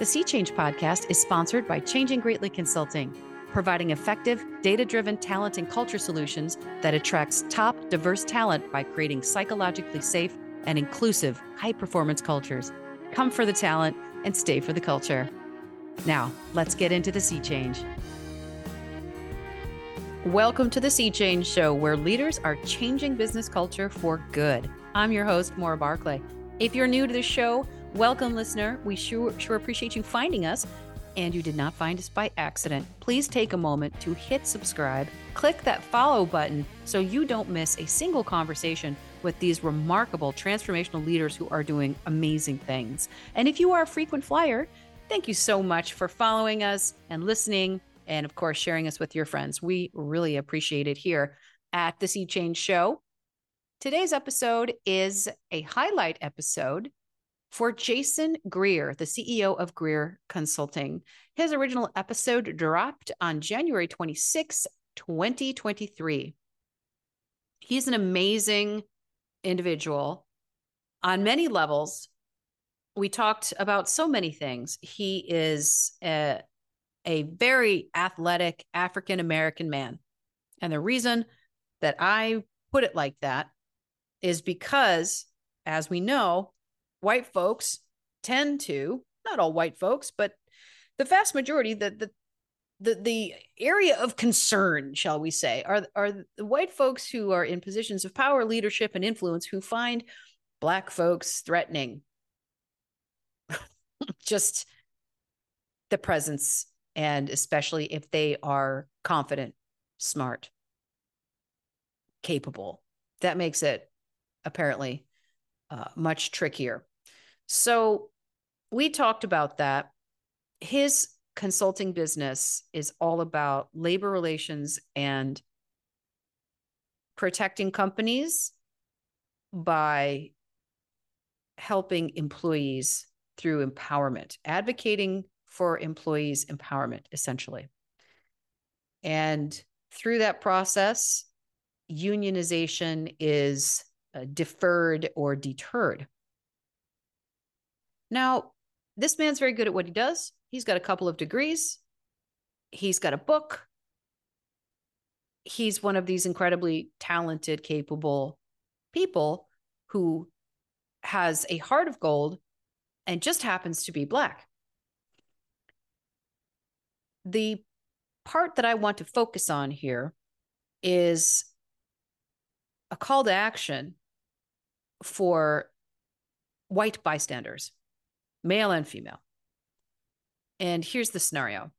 The Sea Change podcast is sponsored by Changing Greatly Consulting, providing effective, data driven talent and culture solutions that attracts top, diverse talent by creating psychologically safe and inclusive, high performance cultures. Come for the talent and stay for the culture. Now, let's get into the Sea Change. Welcome to the Sea Change Show, where leaders are changing business culture for good. I'm your host, Maura Barclay. If you're new to the show, welcome, listener. We sure, sure appreciate you finding us. And you did not find us by accident. Please take a moment to hit subscribe, click that follow button so you don't miss a single conversation with these remarkable transformational leaders who are doing amazing things. And if you are a frequent flyer, thank you so much for following us and listening, and of course, sharing us with your friends. We really appreciate it here at the Sea Change Show. Today's episode is a highlight episode for Jason Greer, the CEO of Greer Consulting. His original episode dropped on January 26, 2023. He's an amazing individual on many levels. We talked about so many things. He is a, a very athletic African American man. And the reason that I put it like that is because, as we know, white folks tend to, not all white folks, but the vast majority, the, the the the area of concern, shall we say, are are the white folks who are in positions of power, leadership, and influence who find black folks threatening. Just the presence, and especially if they are confident, smart, capable. That makes it apparently uh, much trickier. So we talked about that. His consulting business is all about labor relations and protecting companies by helping employees through empowerment, advocating for employees' empowerment, essentially. And through that process, unionization is uh, deferred or deterred. Now, this man's very good at what he does. He's got a couple of degrees, he's got a book. He's one of these incredibly talented, capable people who has a heart of gold and just happens to be black. The part that I want to focus on here is a call to action for white bystanders male and female. And here's the scenario.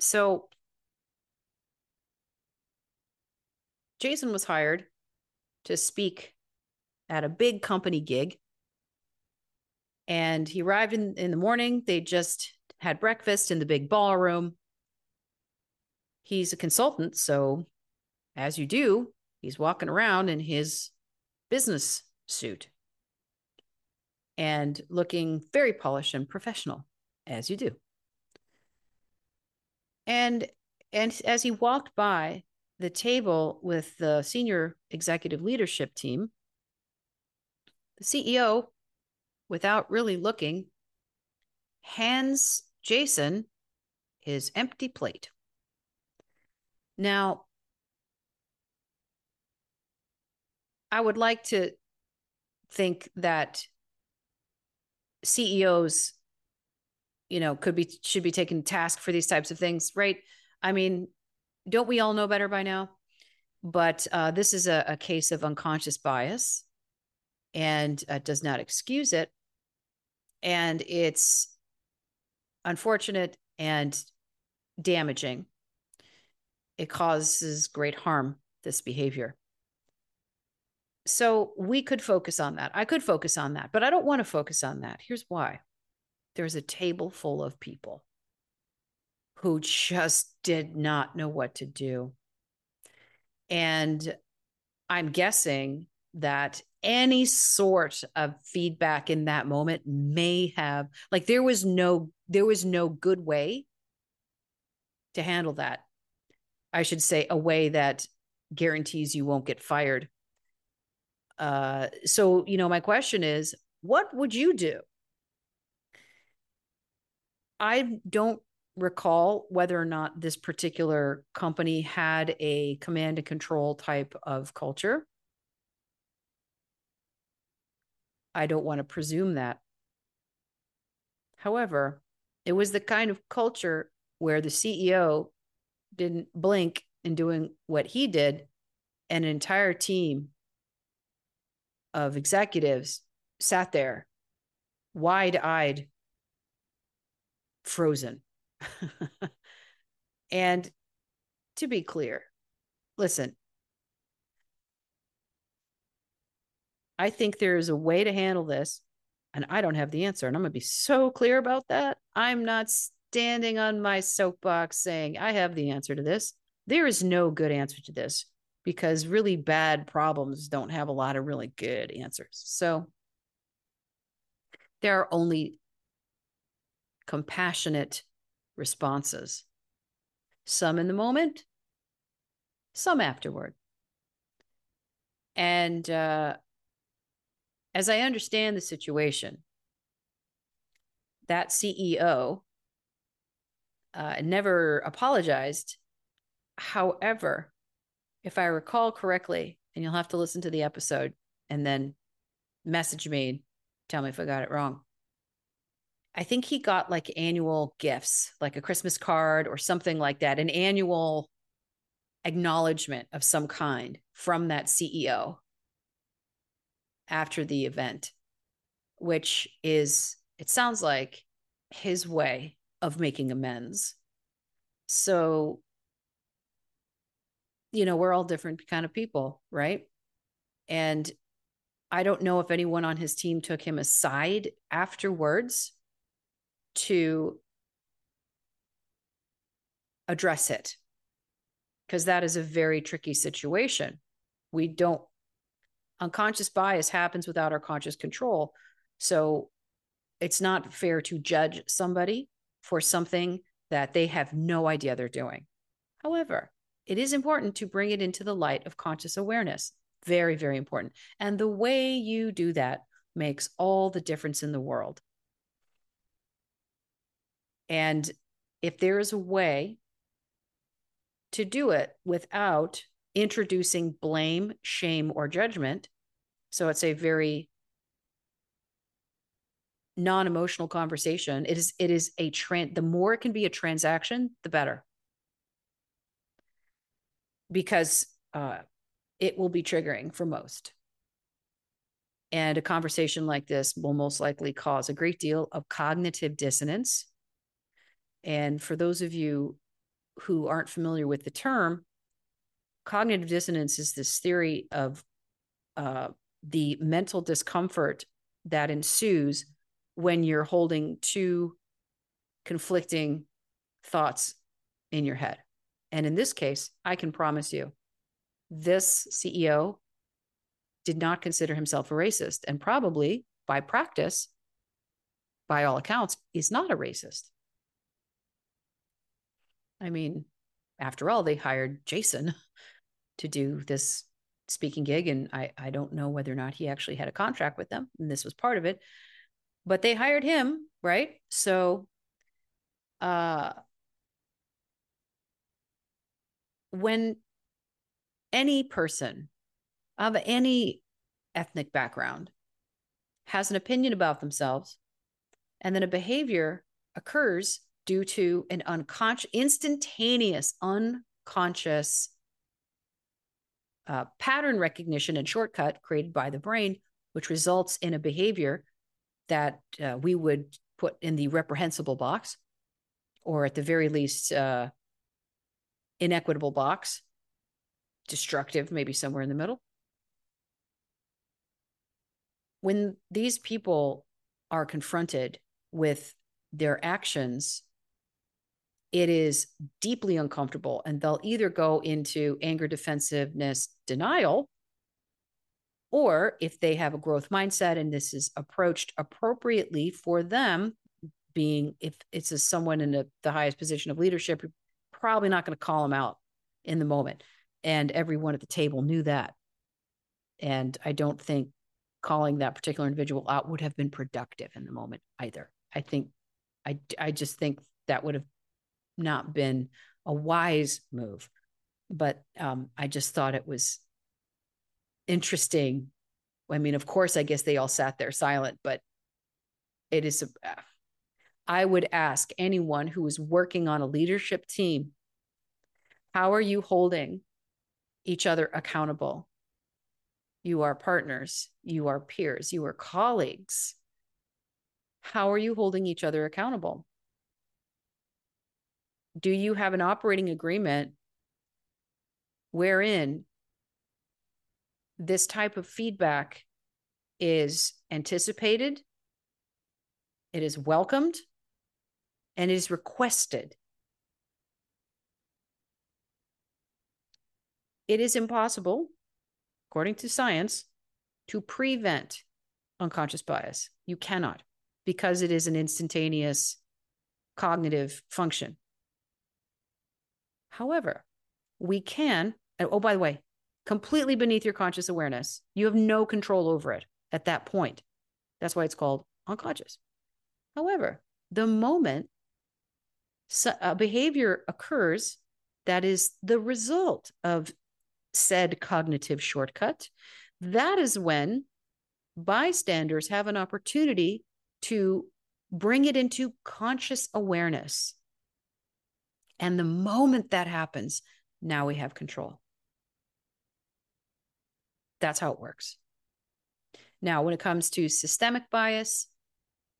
So Jason was hired to speak at a big company gig. And he arrived in, in the morning. They just had breakfast in the big ballroom. He's a consultant. So, as you do, he's walking around in his business suit and looking very polished and professional, as you do. And and as he walked by the table with the senior executive leadership team, the CEO, without really looking, hands Jason his empty plate. Now, I would like to think that CEOs, you know, could be should be taken task for these types of things, right? I mean, don't we all know better by now? But uh, this is a, a, case of unconscious bias, and uh, does not excuse it, and it's unfortunate and damaging. It causes great harm. This behavior so we could focus on that. I could focus on that, but I don't want to focus on that. Here's why there's a table full of people who just did not know what to do. And I'm guessing that any sort of feedback in that moment may have like there was no there was no good way to handle that i should say a way that guarantees you won't get fired uh, so, you know, my question is, what would you do I don't recall whether or not this particular company had a command and control type of culture. I don't want to presume that. However, it was the kind of culture where the CEO didn't blink in doing what he did, an entire team of executives sat there wide eyed, frozen. and to be clear, listen, I think there is a way to handle this, and I don't have the answer. And I'm going to be so clear about that. I'm not standing on my soapbox saying I have the answer to this. There is no good answer to this because really bad problems don't have a lot of really good answers. So there are only compassionate responses, some in the moment, some afterward. And uh, as I understand the situation, that CEO uh, never apologized. However, if I recall correctly, and you'll have to listen to the episode and then message me, tell me if I got it wrong. I think he got like annual gifts, like a Christmas card or something like that, an annual acknowledgement of some kind from that CEO after the event, which is, it sounds like his way of making amends. So, you know, we're all different kind of people, right? And I don't know if anyone on his team took him aside afterwards to address it because that is a very tricky situation. We don't, unconscious bias happens without our conscious control. So it's not fair to judge somebody for something that they have no idea they're doing. However, it is important to bring it into the light of conscious awareness. Very, very important. And the way you do that makes all the difference in the world. And if there is a way to do it without introducing blame, shame, or judgment, so it's a very non-emotional conversation. It is it is a trend. The more it can be a transaction, the better, because uh, it will be triggering for most. And a conversation like this will most likely cause a great deal of cognitive dissonance and for those of you who aren't familiar with the term, cognitive dissonance is this theory of uh, the mental discomfort that ensues when you're holding two conflicting thoughts in your head. And in this case, I can promise you, this CEO did not consider himself a racist and probably by practice, by all accounts, is not a racist. I mean, after all, they hired Jason to do this speaking gig. And I, I don't know whether or not he actually had a contract with them. And this was part of it. But they hired him, right? So uh when any person of any ethnic background has an opinion about themselves and then a behavior occurs due to an unconscious, instantaneous, unconscious uh, pattern recognition and shortcut created by the brain, which results in a behavior that uh, we would put in the reprehensible box, or at the very least, uh, inequitable box, destructive, maybe somewhere in the middle. When these people are confronted with their actions it is deeply uncomfortable and they'll either go into anger defensiveness denial or if they have a growth mindset and this is approached appropriately for them being if it's a, someone in a, the highest position of leadership probably not going to call them out in the moment and everyone at the table knew that and i don't think calling that particular individual out would have been productive in the moment either i think I, I just think that would have not been a wise move. But um, I just thought it was interesting. I mean, of course, I guess they all sat there silent, but it is. I would ask anyone who is working on a leadership team how are you holding each other accountable? You are partners, you are peers, you are colleagues. How are you holding each other accountable? Do you have an operating agreement wherein this type of feedback is anticipated, it is welcomed, and it is requested? It is impossible, according to science, to prevent unconscious bias. You cannot because it is an instantaneous cognitive function. However, we can, oh, by the way, completely beneath your conscious awareness. You have no control over it at that point. That's why it's called unconscious. However, the moment a behavior occurs that is the result of said cognitive shortcut, that is when bystanders have an opportunity to bring it into conscious awareness. And the moment that happens, now we have control. That's how it works. Now, when it comes to systemic bias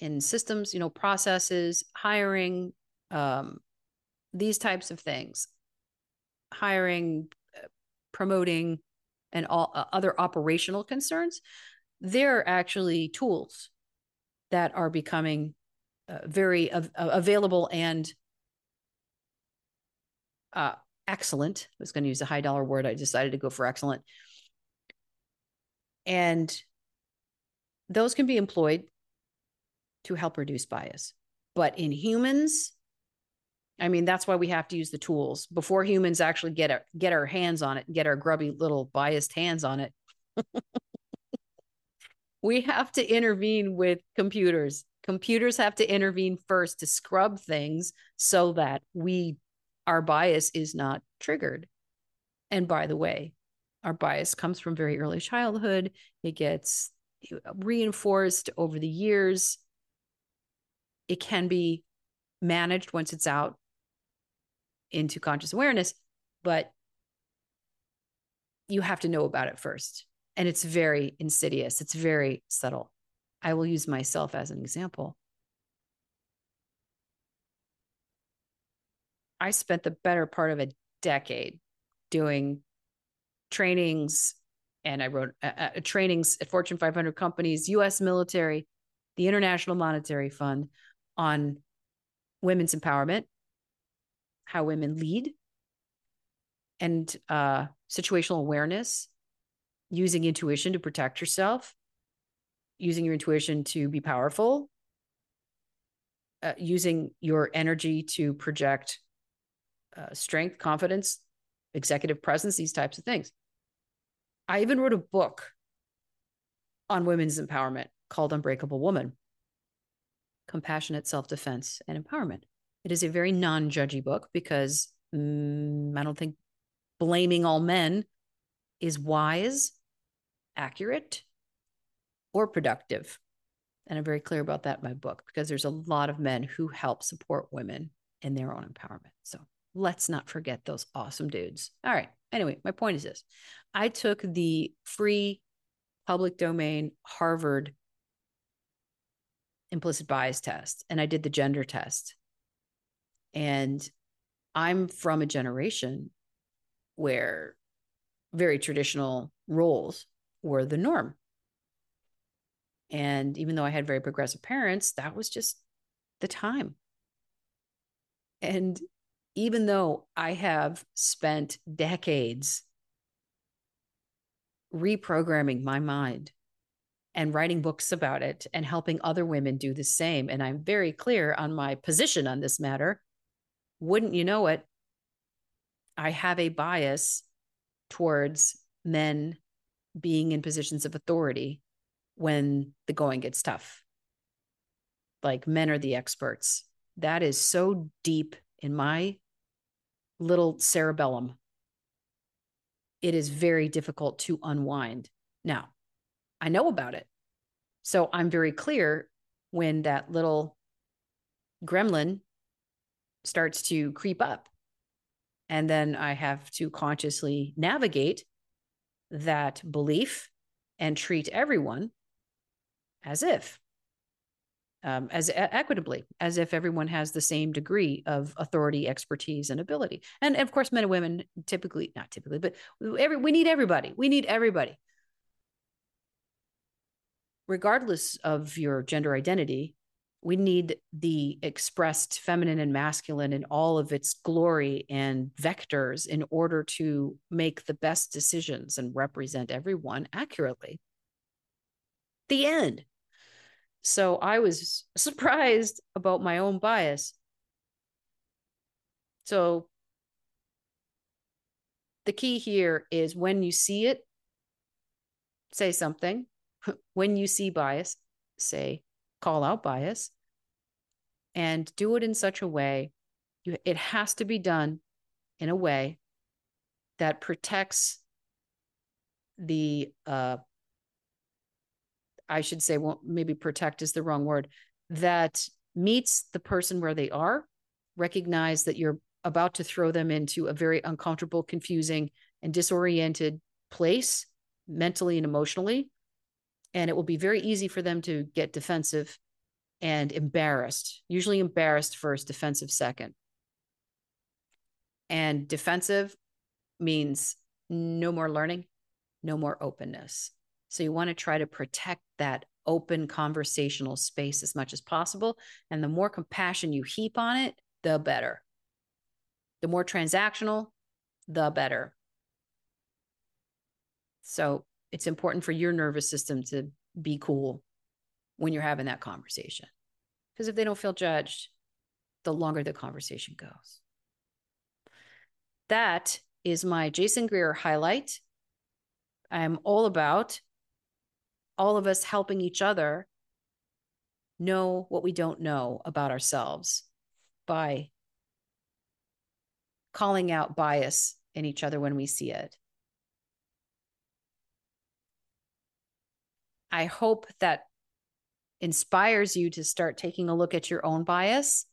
in systems, you know, processes, hiring, um, these types of things, hiring, promoting and all uh, other operational concerns, they're actually tools that are becoming uh, very av- available and uh, excellent. I was going to use a high dollar word. I decided to go for excellent. And those can be employed to help reduce bias. But in humans, I mean, that's why we have to use the tools before humans actually get our, get our hands on it, get our grubby little biased hands on it. we have to intervene with computers. Computers have to intervene first to scrub things so that we our bias is not triggered. And by the way, our bias comes from very early childhood. It gets reinforced over the years. It can be managed once it's out into conscious awareness, but you have to know about it first. And it's very insidious, it's very subtle. I will use myself as an example. I spent the better part of a decade doing trainings and I wrote uh, uh, trainings at Fortune 500 companies, US military, the International Monetary Fund on women's empowerment how women lead and uh, situational awareness, using intuition to protect yourself, using your intuition to be powerful, uh, using your energy to project uh, strength, confidence, executive presence, these types of things. I even wrote a book on women's empowerment called Unbreakable Woman Compassionate Self Defense and Empowerment. It is a very non judgy book because mm, I don't think blaming all men is wise, accurate, or productive. And I'm very clear about that in my book because there's a lot of men who help support women in their own empowerment. So let's not forget those awesome dudes. All right. Anyway, my point is this I took the free public domain Harvard implicit bias test and I did the gender test. And I'm from a generation where very traditional roles were the norm. And even though I had very progressive parents, that was just the time. And even though I have spent decades reprogramming my mind and writing books about it and helping other women do the same, and I'm very clear on my position on this matter, wouldn't you know it, I have a bias towards men being in positions of authority when the going gets tough. Like men are the experts. that is so deep in my little cerebellum. It is very difficult to unwind. Now, I know about it. So I'm very clear when that little gremlin starts to creep up. And then I have to consciously navigate that belief and treat everyone as if um, as equitably as if everyone has the same degree of authority expertise and ability. And of course men and women typically not typically but every we need everybody. We need everybody. Regardless of your gender identity we need the expressed feminine and masculine in all of its glory and vectors in order to make the best decisions and represent everyone accurately. The end. So I was surprised about my own bias. So the key here is when you see it, say something. When you see bias, say, call out bias and do it in such a way you, it has to be done in a way that protects the uh i should say well maybe protect is the wrong word that meets the person where they are recognize that you're about to throw them into a very uncomfortable confusing and disoriented place mentally and emotionally and it will be very easy for them to get defensive and embarrassed, usually embarrassed first, defensive second. And defensive means no more learning, no more openness. So you want to try to protect that open conversational space as much as possible. And the more compassion you heap on it, the better. The more transactional, the better. So it's important for your nervous system to be cool when you're having that conversation. Because if they don't feel judged, the longer the conversation goes. That is my Jason Greer highlight. I'm all about all of us helping each other know what we don't know about ourselves by calling out bias in each other when we see it. I hope that inspires you to start taking a look at your own bias.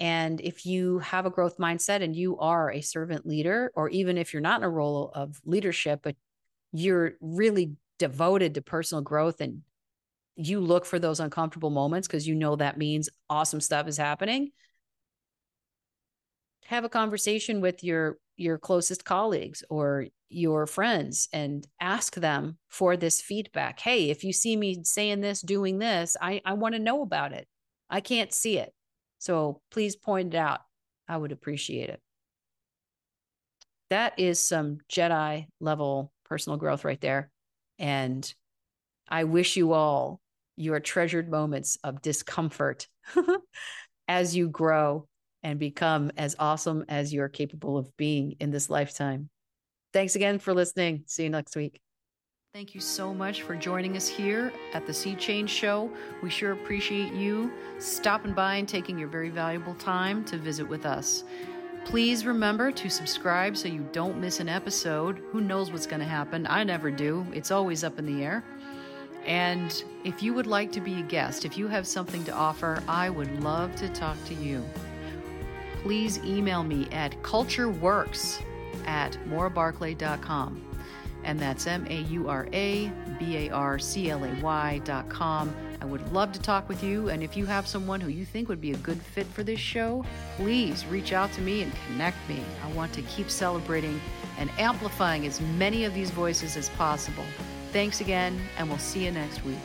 And if you have a growth mindset and you are a servant leader, or even if you're not in a role of leadership, but you're really devoted to personal growth and you look for those uncomfortable moments because you know that means awesome stuff is happening have a conversation with your your closest colleagues or your friends and ask them for this feedback. Hey, if you see me saying this, doing this, I, I want to know about it. I can't see it. So please point it out. I would appreciate it. That is some Jedi level personal growth right there. And I wish you all your treasured moments of discomfort as you grow and become as awesome as you're capable of being in this lifetime. Thanks again for listening. See you next week. Thank you so much for joining us here at the Sea Change Show. We sure appreciate you stopping by and taking your very valuable time to visit with us. Please remember to subscribe so you don't miss an episode. Who knows what's going to happen? I never do, it's always up in the air. And if you would like to be a guest, if you have something to offer, I would love to talk to you please email me at cultureworks at maurabarclay.com. And that's M A U R A B A R C L A Y.com. I would love to talk with you. And if you have someone who you think would be a good fit for this show, please reach out to me and connect me. I want to keep celebrating and amplifying as many of these voices as possible. Thanks again, and we'll see you next week.